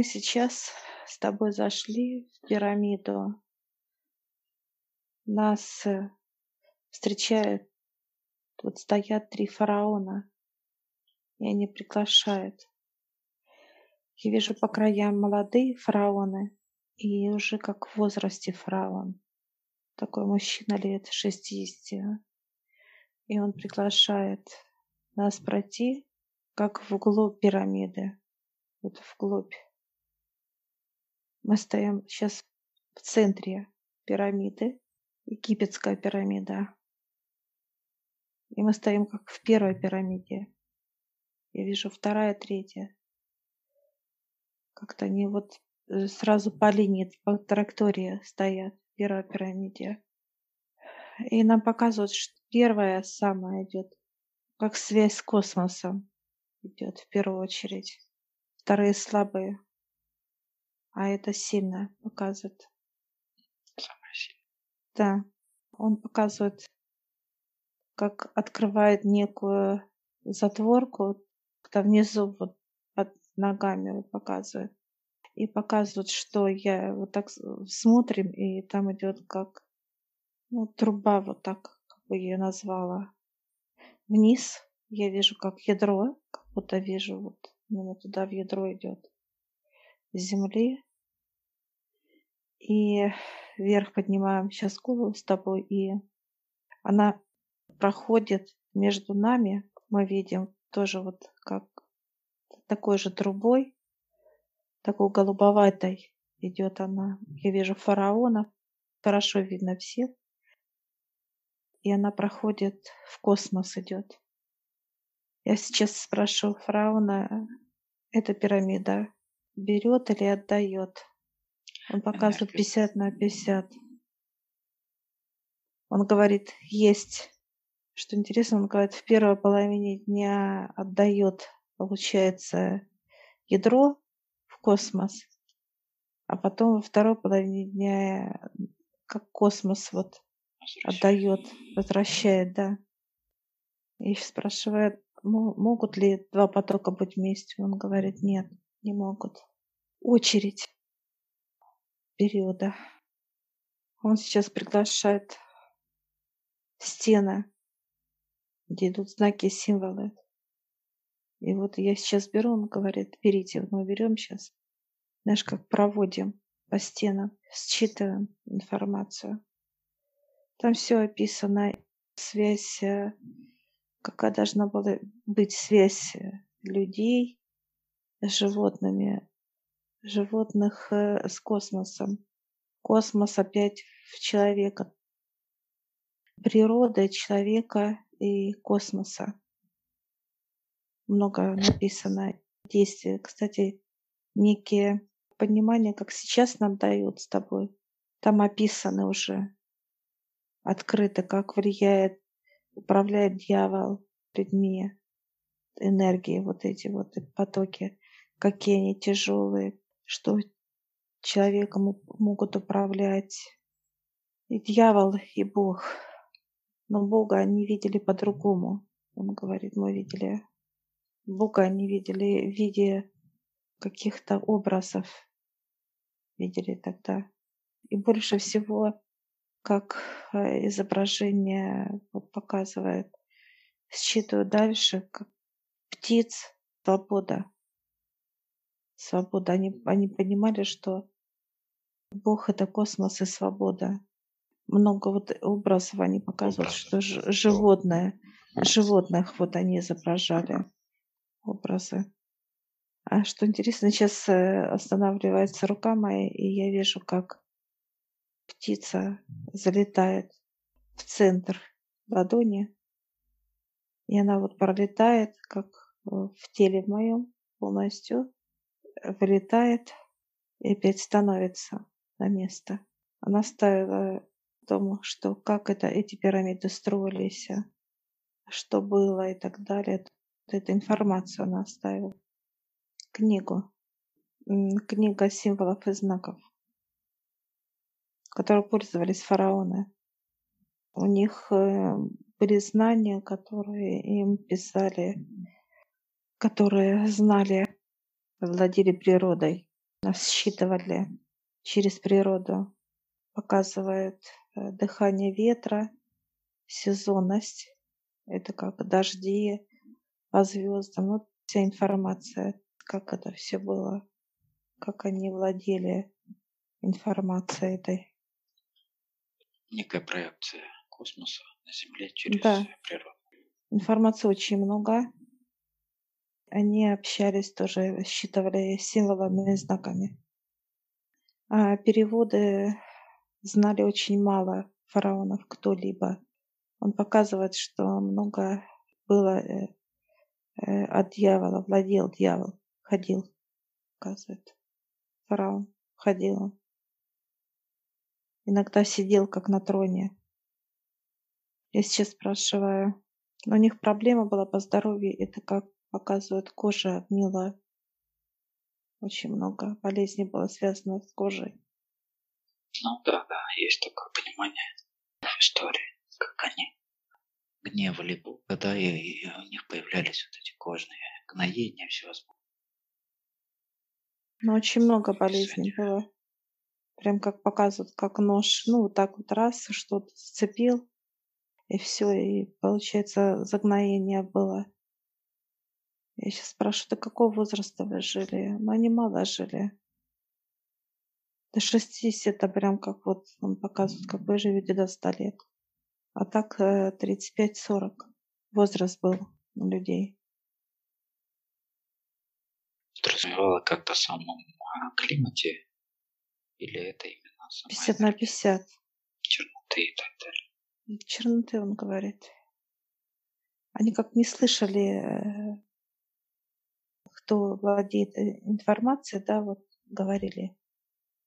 Мы сейчас с тобой зашли в пирамиду. Нас э, встречают, вот стоят три фараона, и они приглашают. Я вижу по краям молодые фараоны и уже как в возрасте фараон. Такой мужчина лет 60. И он приглашает нас пройти как вглубь пирамиды. Вот вглубь. Мы стоим сейчас в центре пирамиды, египетская пирамида. И мы стоим как в первой пирамиде. Я вижу вторая, третья. Как-то они вот э, сразу по линии, по траектории стоят в первой пирамиде. И нам показывают, что первая самая идет, как связь с космосом идет в первую очередь. Вторые слабые а это сильно показывает. Самое сильное. Да, он показывает, как открывает некую затворку, там внизу вот под ногами вот показывает. И показывает, что я вот так смотрим, и там идет как ну, труба, вот так, как бы я назвала. Вниз я вижу как ядро, как будто вижу вот именно туда в ядро идет земли. И вверх поднимаем сейчас голову с тобой, и она проходит между нами, мы видим тоже вот как такой же трубой, такой голубоватой идет она. Я вижу фараона, хорошо видно всех. И она проходит в космос идет. Я сейчас спрошу фараона, это пирамида берет или отдает. Он показывает 50 на 50. Он говорит, есть. Что интересно, он говорит, в первой половине дня отдает, получается, ядро в космос, а потом во второй половине дня как космос вот отдает, возвращает, да. И спрашивает, могут ли два потока быть вместе? Он говорит, нет, не могут очередь периода. Он сейчас приглашает стены, где идут знаки и символы. И вот я сейчас беру, он говорит, берите, мы берем сейчас, знаешь, как проводим по стенам, считываем информацию. Там все описано, связь, э, какая должна была быть связь э, людей с животными, животных э, с космосом. Космос опять в человека. Природа человека и космоса. Много написано действия. Кстати, некие понимания, как сейчас нам дают с тобой, там описаны уже открыто, как влияет, управляет дьявол людьми, энергии, вот эти вот потоки, какие они тяжелые, что человеком могут управлять и дьявол, и Бог. Но Бога они видели по-другому. Он говорит, мы видели Бога они видели в виде каких-то образов. Видели тогда. И больше всего, как э, изображение показывает, считываю дальше, как птиц, свобода свобода. Они, они понимали, что Бог — это космос и свобода. Много вот образов они показывают, что ж, животное, животных вот они изображали образы. А что интересно, сейчас э, останавливается рука моя, и я вижу, как птица залетает в центр ладони, и она вот пролетает, как в теле моем полностью, вылетает и опять становится на место. Она ставила о том, что как это эти пирамиды строились, что было и так далее. Вот эту информацию она оставила. Книгу. Книга символов и знаков, которой пользовались фараоны. У них э, были знания, которые им писали, которые знали владели природой. Нас считывали через природу. Показывает э, дыхание ветра, сезонность. Это как дожди по звездам. Вот вся информация, как это все было, как они владели информацией этой. Некая проекция космоса на Земле через Да, природу. информации очень много. Они общались тоже, считывали символами и знаками. А переводы знали очень мало фараонов кто-либо. Он показывает, что много было э, э, от дьявола, владел дьявол, ходил, показывает. Фараон ходил. Иногда сидел как на троне. Я сейчас спрашиваю, у них проблема была по здоровью, это как показывает кожа гнила. Очень много болезней было связано с кожей. Ну да, да, есть такое понимание в истории, как они гневали Бога, да, и, и у них появлялись вот эти кожные гноения всевозможные. Но очень много болезней было. Прям как показывают, как нож, ну вот так вот раз, что-то сцепил, и все, и получается загноение было. Я сейчас спрашиваю, до какого возраста вы жили? Ну, они мало жили. До 60 это прям как вот он показывает, как вы живете до 100 лет. А так э, 35-40 возраст был у людей. Подразумевало как-то самом а, климате или это именно сама 50 на энергия 50. черноты и так далее. Черноты, он говорит. Они как не слышали, э, кто владеет э, информацией, да, вот говорили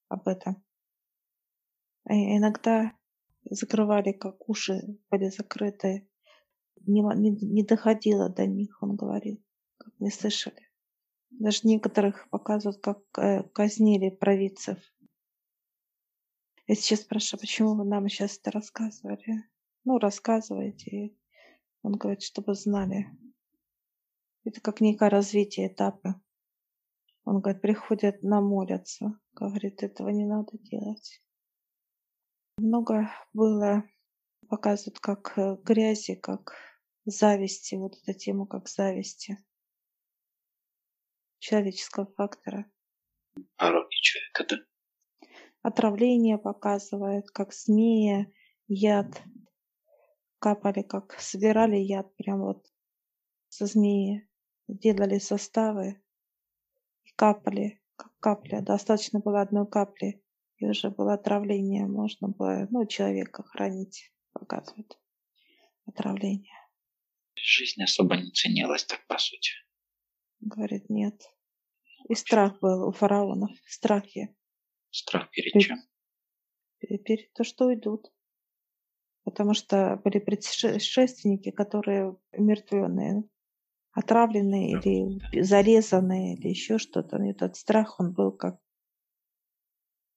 об этом. И иногда закрывали, как уши были закрыты. Не, не, не доходило до них, он говорит, как не слышали. Даже некоторых показывают, как э, казнили провидцев. Я сейчас спрашиваю, почему вы нам сейчас это рассказывали? Ну, рассказывайте. Он говорит, чтобы знали. Это как некое развитие этапа. Он говорит, приходят, намолятся. Говорит, этого не надо делать. Много было, показывают, как э, грязи, как зависти, вот эта тема как зависти человеческого фактора. Пороки человека, да? Отравление показывает, как змея, яд капали, как собирали яд прям вот со змеи, делали составы и капали, как капля. Достаточно было одной капли, и уже было отравление. Можно было, ну, человека хранить, показывает отравление. Жизнь особо не ценилась так, по сути. Говорит, нет. И страх был у фараонов, страхи. Страх перед Пе- чем? пе- Перед то, что уйдут. Потому что были предшественники, которые мертвенные, отравленные Да, или да. зарезанные, или еще что-то. И Этот страх, он был как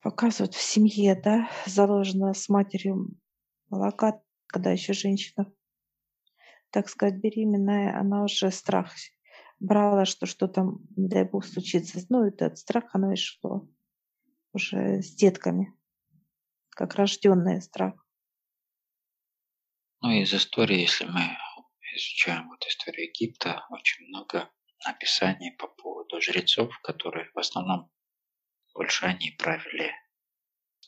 показывают в семье, да, заложено с матерью молока, когда еще женщина, так сказать, беременная, она уже страх брала, что что там, не дай бог, случится. Ну, этот страх, оно и шло уже с детками, как рожденный страх. Ну, из истории, если мы изучаем вот историю Египта, очень много описаний по поводу жрецов, которые в основном больше они правили,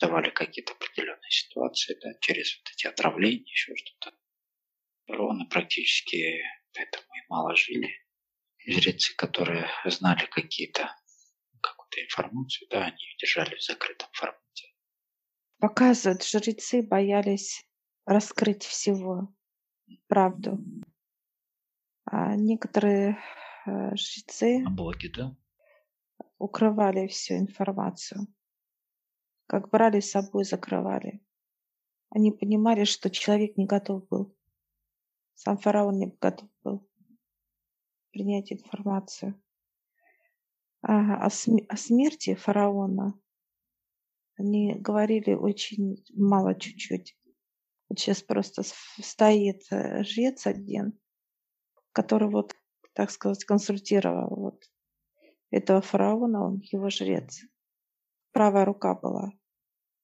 давали какие-то определенные ситуации, да, через вот эти отравления, еще что-то. Фараоны практически поэтому и мало жили. Жрецы, которые знали какие-то какую-то информацию, да, они держали в закрытом формате. Показывают, жрецы боялись раскрыть всего, правду. А некоторые э, жрецы А боги, да? укрывали всю информацию. Как брали с собой, закрывали. Они понимали, что человек не готов был. Сам фараон не готов был принять информацию. А о, сме- о смерти фараона они говорили очень мало, чуть-чуть. Вот сейчас просто стоит э, жрец один, который вот, так сказать, консультировал вот этого фараона, он его жрец. правая рука была.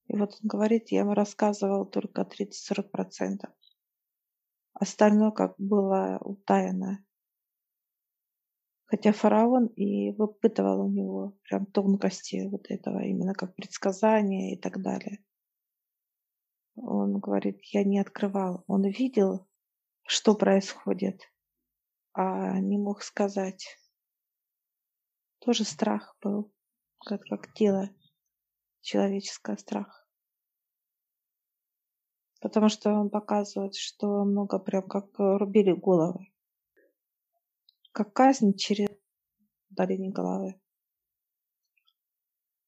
И вот он говорит, я ему рассказывал только 30-40%. Остальное как было утаяно. Хотя фараон и выпытывал у него прям тонкости вот этого, именно как предсказания и так далее. Он говорит, я не открывал. Он видел, что происходит, а не мог сказать. Тоже страх был, как, как тело человеческое страх. Потому что он показывает, что много прям как рубили головы. Как казнь через удаление головы.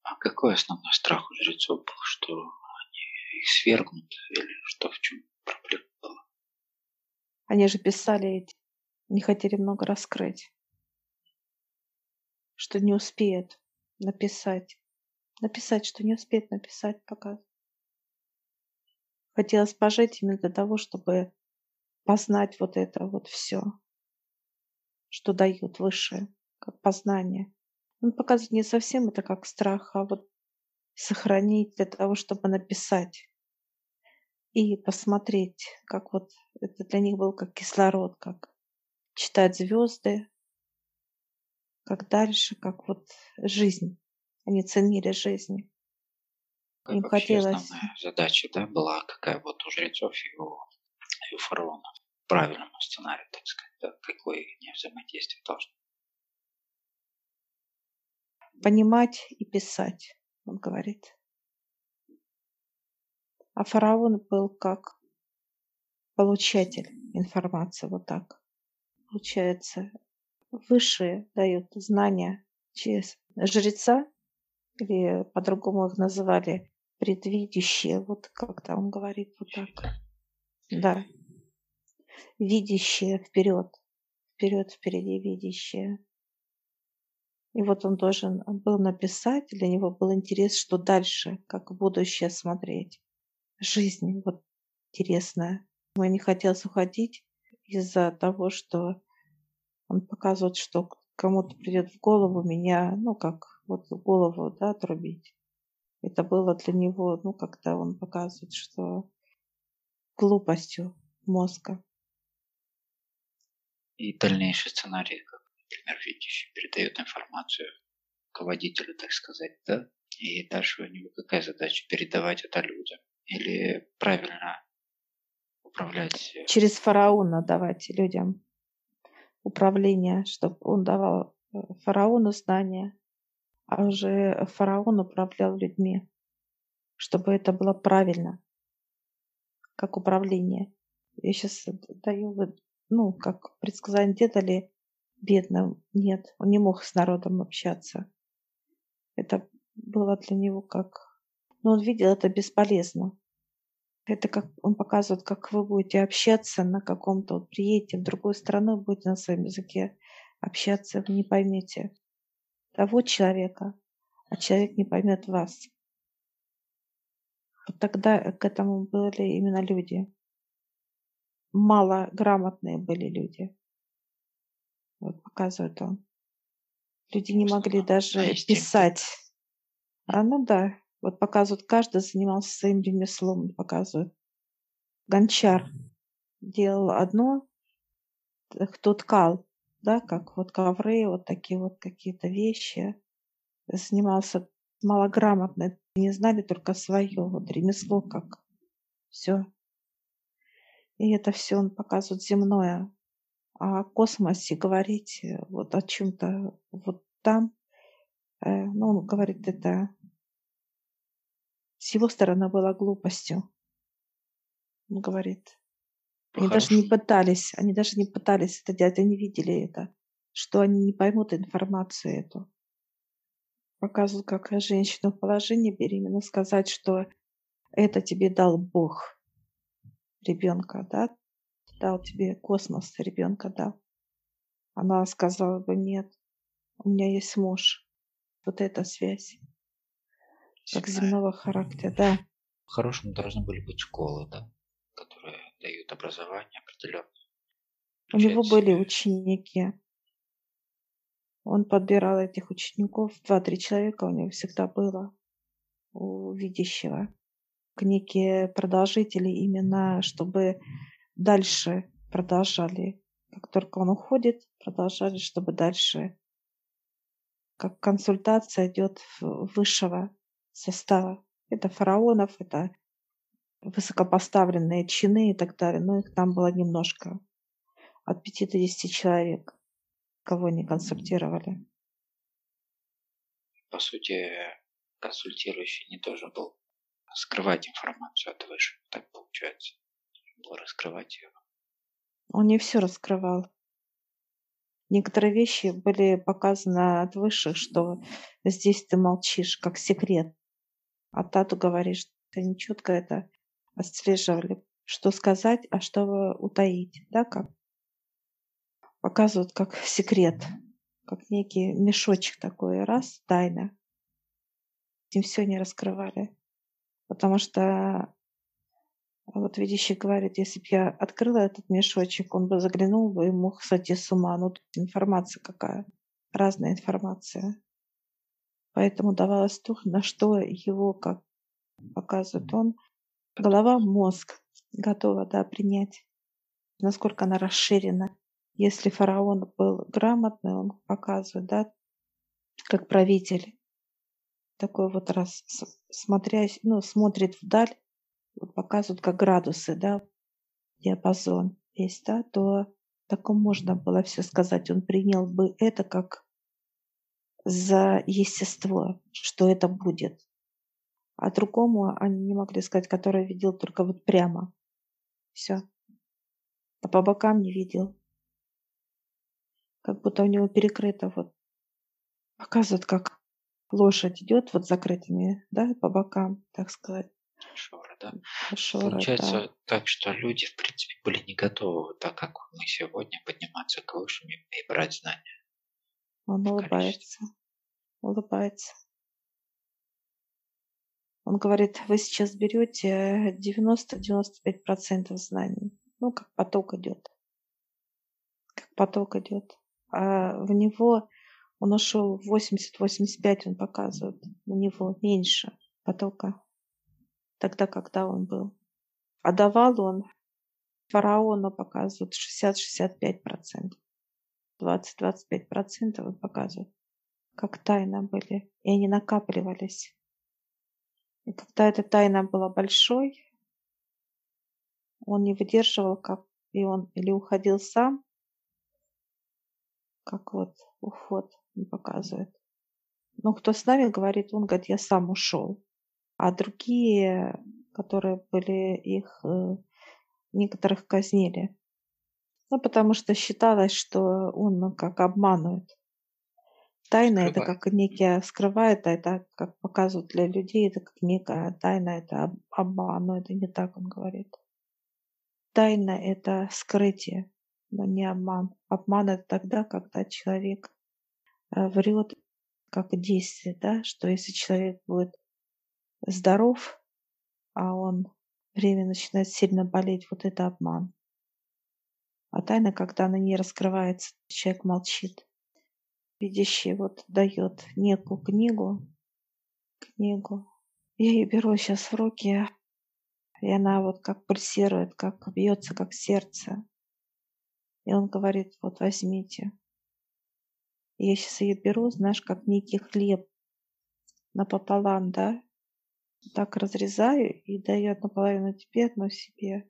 А какой основной страх у жрецов был, что они их свергнут или что в чем проблема была? Они же писали эти, не хотели много раскрыть, что не успеют написать написать, что не успеет написать пока. Хотелось пожить именно для того, чтобы познать вот это вот все, что дают высшее, как познание. Он показывает не совсем это как страх, а вот сохранить для того, чтобы написать и посмотреть, как вот это для них был как кислород, как читать звезды, как дальше, как вот жизнь. Они ценили жизнь. Как Им хотелось... основная задача да, была какая вот у жрецов и у, и у фараона. Правильному сценарию, так сказать, да, какое их взаимодействие должно. Понимать и писать, он говорит. А фараон был как получатель информации, вот так. Получается, высшие дают знания через жреца, или по-другому их называли, предвидящие, вот как-то он говорит вот так. Да. Видящие вперед, вперед, впереди видящие. И вот он должен был написать, для него был интерес, что дальше, как в будущее смотреть. Жизнь вот интересная. Ему не хотелось уходить из-за того, что он показывает, что кому-то придет в голову меня, ну, как вот голову, да, отрубить. Это было для него, ну, как-то он показывает, что глупостью мозга. И дальнейший сценарий, как, например, видящий, передает информацию руководителю, так сказать, да? И дальше у него какая задача? Передавать это людям? Или правильно управлять? Через фараона давать людям управление, чтобы он давал э, фараону знания, а уже фараон управлял людьми, чтобы это было правильно, как управление. Я сейчас даю, ну, как предсказание деда ли бедным. Нет, он не мог с народом общаться. Это было для него как... Но он видел это бесполезно. Это как он показывает, как вы будете общаться на каком-то, вот приедете в другую страну, будете на своем языке общаться, вы не поймете того человека, а человек не поймет вас. Вот тогда к этому были именно люди. Малограмотные были люди. Вот показывает он. Люди не могли даже писать. А ну да, вот показывают, каждый занимался своим ремеслом, показывают. Гончар делал одно, кто ткал, да, как вот ковры, вот такие вот какие-то вещи. Занимался малограмотно, не знали только свое, вот ремесло как все. И это все он показывает земное. А о космосе говорить э, вот о чем-то вот там, э, ну, он говорит, это с его стороны была глупостью. Он говорит. Они даже не пытались, они даже не пытались это делать, они видели это, что они не поймут информацию эту. Показывают, как женщину в положении беременна сказать, что это тебе дал Бог ребенка, да, дал тебе космос ребенка дал. Она сказала бы, нет, у меня есть муж. Вот эта связь. Как земного характера, да. По-хорошему должны были быть школы, да, которые дают образование определенное. У него были ученики. Он подбирал этих учеников, два-три человека у него всегда было. у видящего, некие продолжители, именно чтобы дальше продолжали. Как только он уходит, продолжали, чтобы дальше, как консультация идет высшего состава. Это фараонов, это высокопоставленные чины и так далее. Но их там было немножко. От 50 человек, кого они консультировали. По сути, консультирующий не должен был скрывать информацию от высшего, так получается. Был раскрывать ее. Он не все раскрывал. Некоторые вещи были показаны от высших, что здесь ты молчишь, как секрет. А тату говоришь, ты не четко это отслеживали, что сказать, а что утаить, да, как показывают как секрет, как некий мешочек такой, раз, тайна. Им все не раскрывали. Потому что вот видящий говорит, если бы я открыла этот мешочек, он бы заглянул бы и мог сойти с ума. Ну, тут информация какая, разная информация. Поэтому давалось то, на что его, как показывает он, голова, мозг готова да, принять, насколько она расширена. Если фараон был грамотный, он показывает, да, как правитель, такой вот раз, смотря, ну, смотрит вдаль, вот показывают как градусы, да, диапазон есть, да, то таком можно было все сказать. Он принял бы это как за естество, что это будет. А другому они не могли сказать, который видел только вот прямо. Все. А по бокам не видел как будто у него перекрыто вот. Показывают, как лошадь идет вот закрытыми, да, по бокам, так сказать. Шора, да. Шора, Получается да. так, что люди, в принципе, были не готовы, так как мы сегодня, подниматься к высшим и брать знания. Он улыбается. Улыбается. Он говорит, вы сейчас берете 90-95% знаний. Ну, как поток идет. Как поток идет а в него он ушел 80-85, он показывает, у него меньше потока, тогда, когда он был. А давал он фараону показывают 60-65%. 20-25% он показывает, как тайна были. И они накапливались. И когда эта тайна была большой, он не выдерживал, как и он или уходил сам, как вот уход не показывает. Но кто с нами говорит, он говорит, я сам ушел. А другие, которые были их, э, некоторых казнили. Ну, потому что считалось, что он ну, как обманывает. Тайна это как некие скрывает, а это как показывают для людей, это как некая тайна, это обман, но это не так он говорит. Тайна это скрытие но не обман. Обман это тогда, когда человек э, врет как действие, да, что если человек будет здоров, а он время начинает сильно болеть, вот это обман. А тайна, когда она не раскрывается, человек молчит. Видящий вот дает некую книгу, книгу. Я ее беру сейчас в руки, и она вот как пульсирует, как бьется, как сердце. И он говорит, вот возьмите. И я сейчас ее беру, знаешь, как некий хлеб напополам, да? Так разрезаю и даю одну половину тебе, одну себе.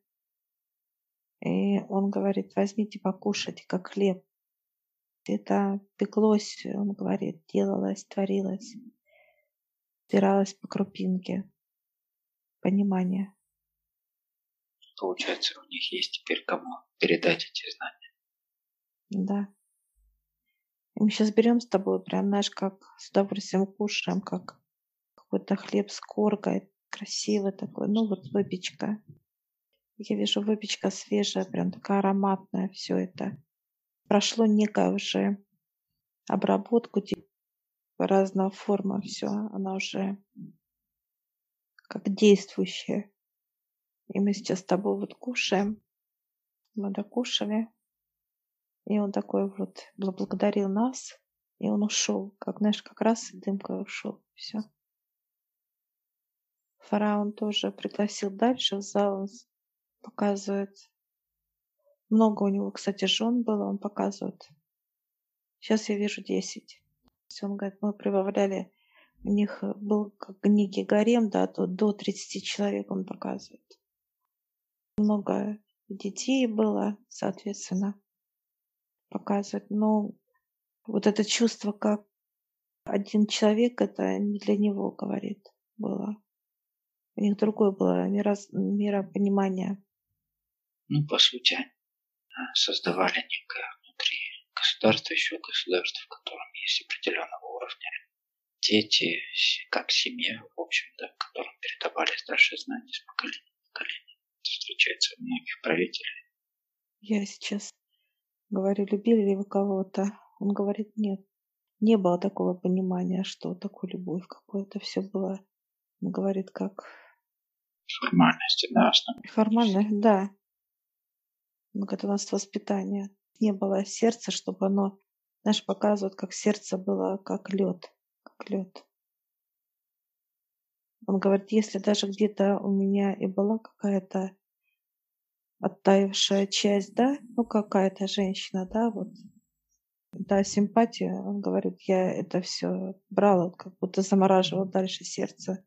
И он говорит, возьмите, покушайте, как хлеб. Это пеклось, он говорит, делалось, творилось, стиралось по крупинке. Понимание. Получается, у них есть теперь кому передать эти знания. Да. И мы сейчас берем с тобой, прям, знаешь, как с удовольствием кушаем, как какой-то хлеб с коркой, красивый такой, ну вот выпечка. Я вижу, выпечка свежая, прям такая ароматная, все это. Прошло некое уже обработку, типа, разного форма, все, она уже как действующая. И мы сейчас с тобой вот кушаем. Мы докушали. И он такой вот благодарил нас, и он ушел, как, знаешь, как раз дымка ушел. Все. Фараон тоже пригласил дальше в зал, он показывает. Много у него, кстати, жен было, он показывает. Сейчас я вижу 10. Он говорит, мы прибавляли, у них был как некий гарем, да, то до 30 человек он показывает. Много детей было, соответственно, показывает. Но вот это чувство, как один человек, это не для него, говорит, было. У них другое было миропонимание. Ну, по сути, создавали некое внутри государства, еще государство, в котором есть определенного уровня дети, как семья, в общем-то, которым передавались дальше знания с поколения в поколение. Это встречается у многих правителей. Я сейчас говорю, любили ли вы кого-то? Он говорит, нет. Не было такого понимания, что такое любовь какое-то все было. Он говорит, как формальности, да, основные. Формальность, да. Как у нас воспитание. Не было сердца, чтобы оно, знаешь, показывает, как сердце было, как лед, как лед. Он говорит, если даже где-то у меня и была какая-то оттаившая часть, да, ну какая-то женщина, да, вот, да, симпатия, он говорит, я это все брала, как будто замораживал дальше сердце.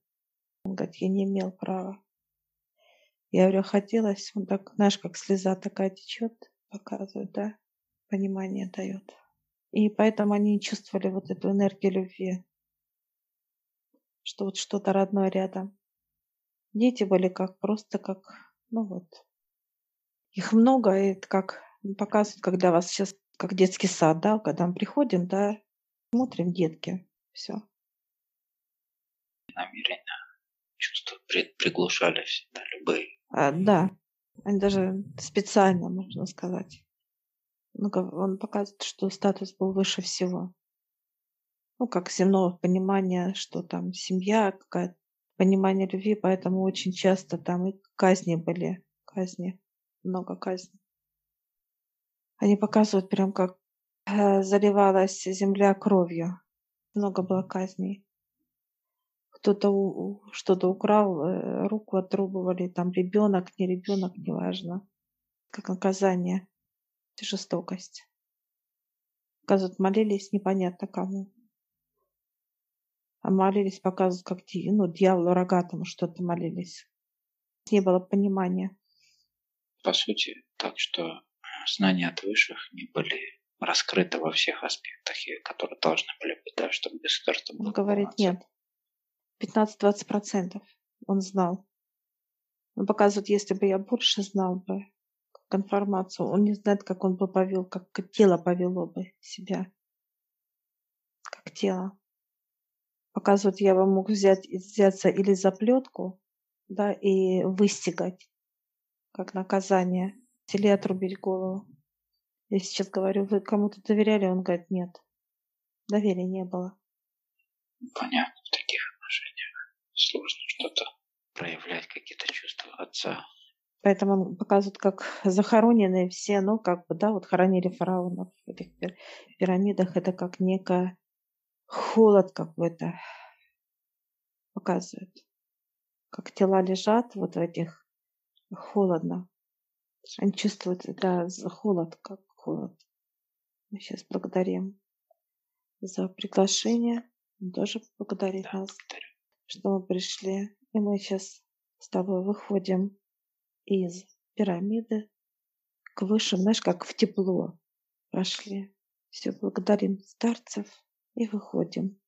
Он говорит, я не имел права. Я говорю, хотелось, он так, знаешь, как слеза такая течет, показывает, да, понимание дает. И поэтому они чувствовали вот эту энергию любви, что вот что-то родное рядом. Дети были как просто как, ну вот, их много, и это как показывают, когда вас сейчас, как детский сад, да, когда мы приходим, да, смотрим детки, все. Намеренно чувства приглушали всегда любые а, да, они даже специально, можно сказать. Ну, он показывает, что статус был выше всего. Ну, как земного понимания, что там семья, какая-то понимание любви, поэтому очень часто там и казни были, казни, много казней. Они показывают прям как э, заливалась земля кровью. Много было казней кто-то что-то украл, э, руку отрубывали, там ребенок, не ребенок, неважно. Как наказание, жестокость. Показывают, молились непонятно кому. А молились, показывают, как ну, дьяволу рогатому что-то молились. Не было понимания. По сути, так что знания от высших не были раскрыты во всех аспектах, которые должны были быть, да, чтобы государство было. Он говорит, нет, 15-20% он знал. Он показывает, если бы я больше знал бы как информацию, он не знает, как он бы повел, как тело повело бы себя. Как тело. Показывает, я бы мог взять, взяться или за плетку, да, и выстигать, как наказание, или отрубить голову. Я сейчас говорю, вы кому-то доверяли? Он говорит, нет. Доверия не было. Понятно сложно что-то проявлять, какие-то чувства отца. Поэтому он показывает, как захороненные все, ну, как бы, да, вот хоронили фараонов в этих пирамидах, это как некая холод какой-то показывает. Как тела лежат вот в этих холодно. Они чувствуют, да, холод, как холод. Мы сейчас благодарим за приглашение. Он тоже благодарит да, нас. Благодарю что мы пришли. И мы сейчас с тобой выходим из пирамиды к высшим, знаешь, как в тепло пошли. Все, благодарим старцев и выходим.